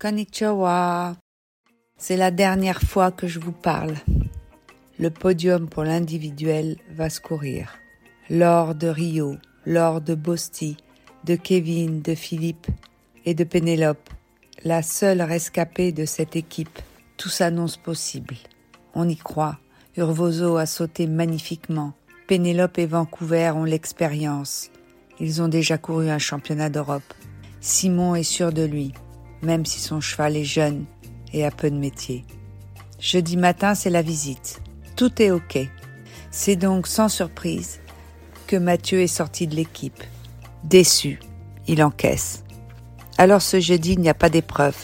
Konnichiwa. C'est la dernière fois que je vous parle. Le podium pour l'individuel va se courir. L'or de Rio, l'or de Bosti, de Kevin, de Philippe et de Pénélope, la seule rescapée de cette équipe. Tout s'annonce possible. On y croit. Urvoso a sauté magnifiquement. Pénélope et Vancouver ont l'expérience. Ils ont déjà couru un championnat d'Europe. Simon est sûr de lui même si son cheval est jeune et a peu de métier. Jeudi matin, c'est la visite. Tout est OK. C'est donc sans surprise que Mathieu est sorti de l'équipe. Déçu, il encaisse. Alors ce jeudi, il n'y a pas d'épreuve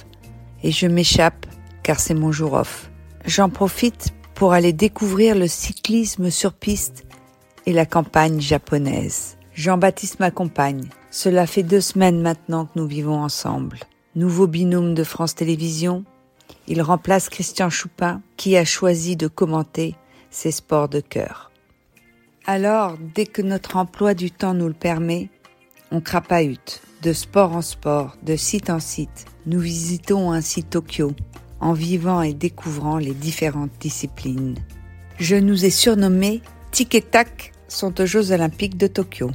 et je m'échappe car c'est mon jour off. J'en profite pour aller découvrir le cyclisme sur piste et la campagne japonaise. Jean-Baptiste m'accompagne. Cela fait deux semaines maintenant que nous vivons ensemble nouveau binôme de France Télévisions. Il remplace Christian Choupin qui a choisi de commenter ses sports de cœur. Alors, dès que notre emploi du temps nous le permet, on crapahute, de sport en sport, de site en site. Nous visitons ainsi Tokyo, en vivant et découvrant les différentes disciplines. Je nous ai surnommés Tic et Tac sont aux Jeux Olympiques de Tokyo.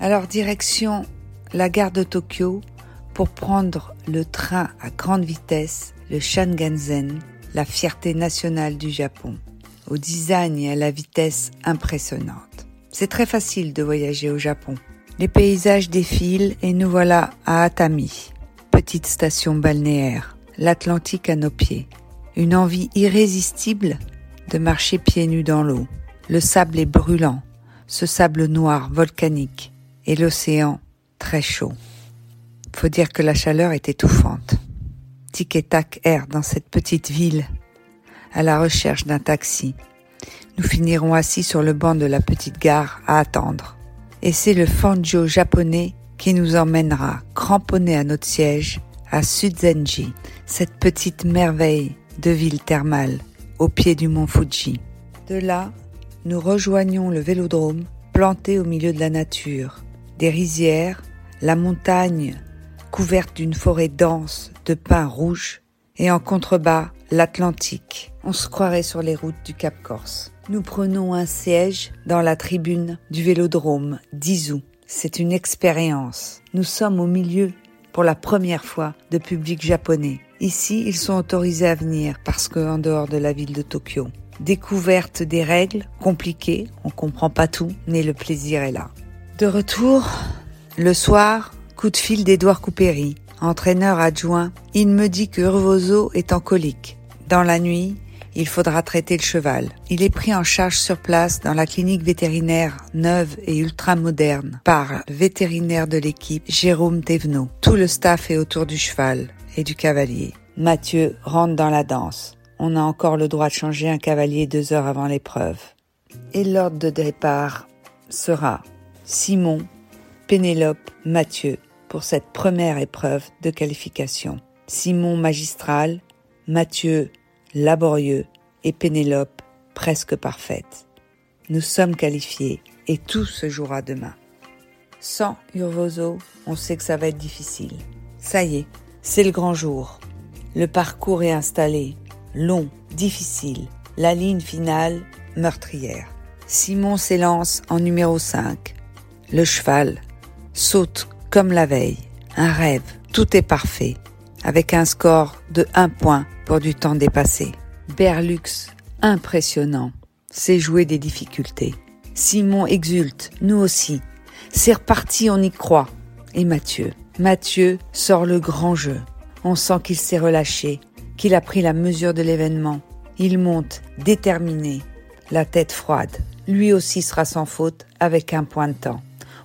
Alors direction la gare de Tokyo pour prendre le train à grande vitesse, le Shangansen, la fierté nationale du Japon, au design et à la vitesse impressionnante. C'est très facile de voyager au Japon. Les paysages défilent et nous voilà à Atami, petite station balnéaire, l'Atlantique à nos pieds. Une envie irrésistible de marcher pieds nus dans l'eau. Le sable est brûlant, ce sable noir volcanique, et l'océan très chaud. Faut dire que la chaleur est étouffante. Tic et tac erre dans cette petite ville, à la recherche d'un taxi. Nous finirons assis sur le banc de la petite gare à attendre. Et c'est le Fanjo japonais qui nous emmènera, cramponnés à notre siège, à Suzenji, cette petite merveille de ville thermale, au pied du mont Fuji. De là, nous rejoignons le vélodrome, planté au milieu de la nature. Des rizières, la montagne couverte d'une forêt dense de pins rouges, et en contrebas l'Atlantique. On se croirait sur les routes du Cap Corse. Nous prenons un siège dans la tribune du vélodrome d'Izu. C'est une expérience. Nous sommes au milieu pour la première fois de public japonais. Ici, ils sont autorisés à venir parce que en dehors de la ville de Tokyo. Découverte des règles compliquées, on comprend pas tout, mais le plaisir est là. De retour, le soir, Coup de fil d'Edouard Coupéry, entraîneur adjoint. Il me dit que Urvoso est en colique. Dans la nuit, il faudra traiter le cheval. Il est pris en charge sur place dans la clinique vétérinaire neuve et ultra moderne par le vétérinaire de l'équipe, Jérôme Thévenot. Tout le staff est autour du cheval et du cavalier. Mathieu rentre dans la danse. On a encore le droit de changer un cavalier deux heures avant l'épreuve. Et l'ordre de départ sera Simon, Pénélope, Mathieu pour cette première épreuve de qualification. Simon magistral, Mathieu laborieux et Pénélope presque parfaite. Nous sommes qualifiés et tout se jouera demain. Sans Urvoso, on sait que ça va être difficile. Ça y est, c'est le grand jour. Le parcours est installé, long, difficile. La ligne finale, meurtrière. Simon s'élance en numéro 5. Le cheval saute comme la veille. Un rêve, tout est parfait, avec un score de 1 point pour du temps dépassé. Berlux, impressionnant, c'est jouer des difficultés. Simon exulte, nous aussi. C'est reparti, on y croit. Et Mathieu. Mathieu sort le grand jeu. On sent qu'il s'est relâché, qu'il a pris la mesure de l'événement. Il monte, déterminé, la tête froide. Lui aussi sera sans faute avec un point de temps.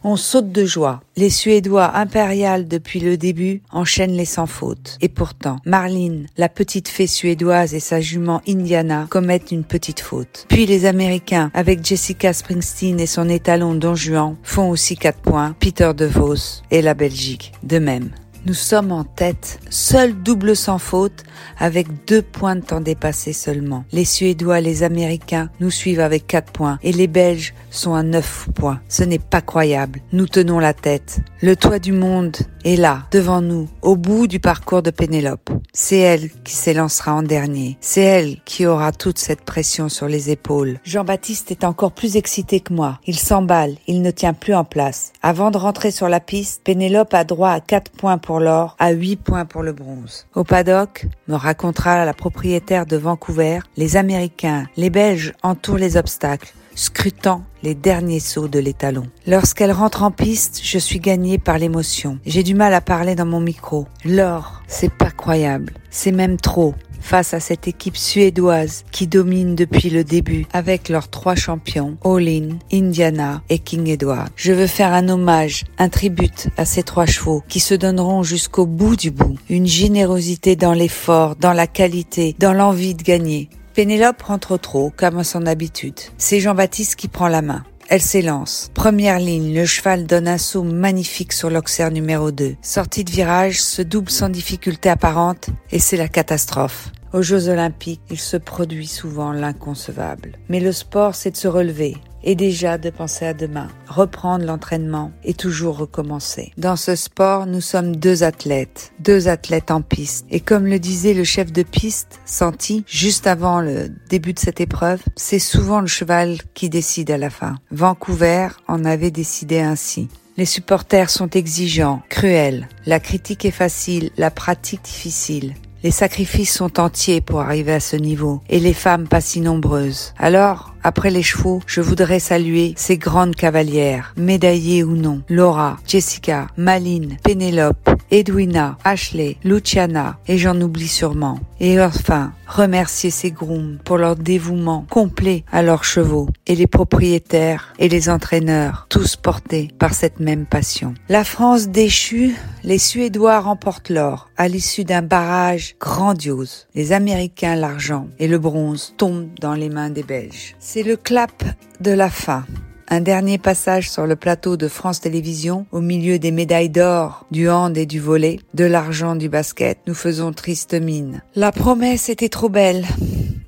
On saute de joie. Les Suédois impériales depuis le début enchaînent les sans fautes. Et pourtant, Marlene, la petite fée suédoise et sa jument Indiana commettent une petite faute. Puis les Américains, avec Jessica Springsteen et son étalon Don Juan, font aussi quatre points. Peter De Vos et la Belgique, de même. Nous sommes en tête, seul double sans faute, avec deux points de temps dépassés seulement. Les Suédois, les Américains nous suivent avec quatre points et les Belges sont à neuf points. Ce n'est pas croyable. Nous tenons la tête. Le toit du monde est là, devant nous, au bout du parcours de Pénélope. C'est elle qui s'élancera en dernier. C'est elle qui aura toute cette pression sur les épaules. Jean-Baptiste est encore plus excité que moi. Il s'emballe, il ne tient plus en place. Avant de rentrer sur la piste, Pénélope a droit à 4 points pour l'or, à 8 points pour le bronze. Au paddock, me racontera la propriétaire de Vancouver, les Américains, les Belges entourent les obstacles scrutant les derniers sauts de l'étalon. Lorsqu'elle rentre en piste, je suis gagnée par l'émotion. J'ai du mal à parler dans mon micro. L'or, c'est pas croyable. C'est même trop face à cette équipe suédoise qui domine depuis le début avec leurs trois champions, Olin, Indiana et King Edward. Je veux faire un hommage, un tribut à ces trois chevaux qui se donneront jusqu'au bout du bout. Une générosité dans l'effort, dans la qualité, dans l'envie de gagner. Pénélope rentre trop, comme à son habitude. C'est Jean-Baptiste qui prend la main. Elle s'élance. Première ligne, le cheval donne un saut magnifique sur l'oxer numéro 2. Sortie de virage, se double sans difficulté apparente et c'est la catastrophe. Aux Jeux Olympiques, il se produit souvent l'inconcevable. Mais le sport, c'est de se relever, et déjà de penser à demain, reprendre l'entraînement et toujours recommencer. Dans ce sport, nous sommes deux athlètes, deux athlètes en piste. Et comme le disait le chef de piste, Santi, juste avant le début de cette épreuve, c'est souvent le cheval qui décide à la fin. Vancouver en avait décidé ainsi. Les supporters sont exigeants, cruels. La critique est facile, la pratique difficile. Les sacrifices sont entiers pour arriver à ce niveau, et les femmes pas si nombreuses. Alors, après les chevaux, je voudrais saluer ces grandes cavalières, médaillées ou non. Laura, Jessica, Maline, Pénélope, Edwina, Ashley, Luciana, et j'en oublie sûrement. Et enfin, remercier ces grooms pour leur dévouement complet à leurs chevaux, et les propriétaires et les entraîneurs, tous portés par cette même passion. La France déchue, les Suédois remportent l'or à l'issue d'un barrage grandiose. Les Américains l'argent et le bronze tombent dans les mains des Belges. C'est le clap de la fin. Un dernier passage sur le plateau de France Télévisions, au milieu des médailles d'or, du hand et du volet, de l'argent du basket, nous faisons triste mine. La promesse était trop belle.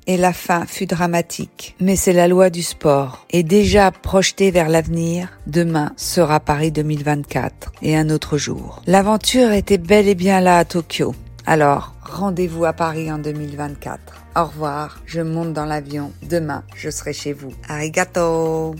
Et la fin fut dramatique. Mais c'est la loi du sport. Et déjà projeté vers l'avenir, demain sera Paris 2024 et un autre jour. L'aventure était bel et bien là à Tokyo. Alors, rendez-vous à Paris en 2024. Au revoir, je monte dans l'avion. Demain, je serai chez vous. Arigato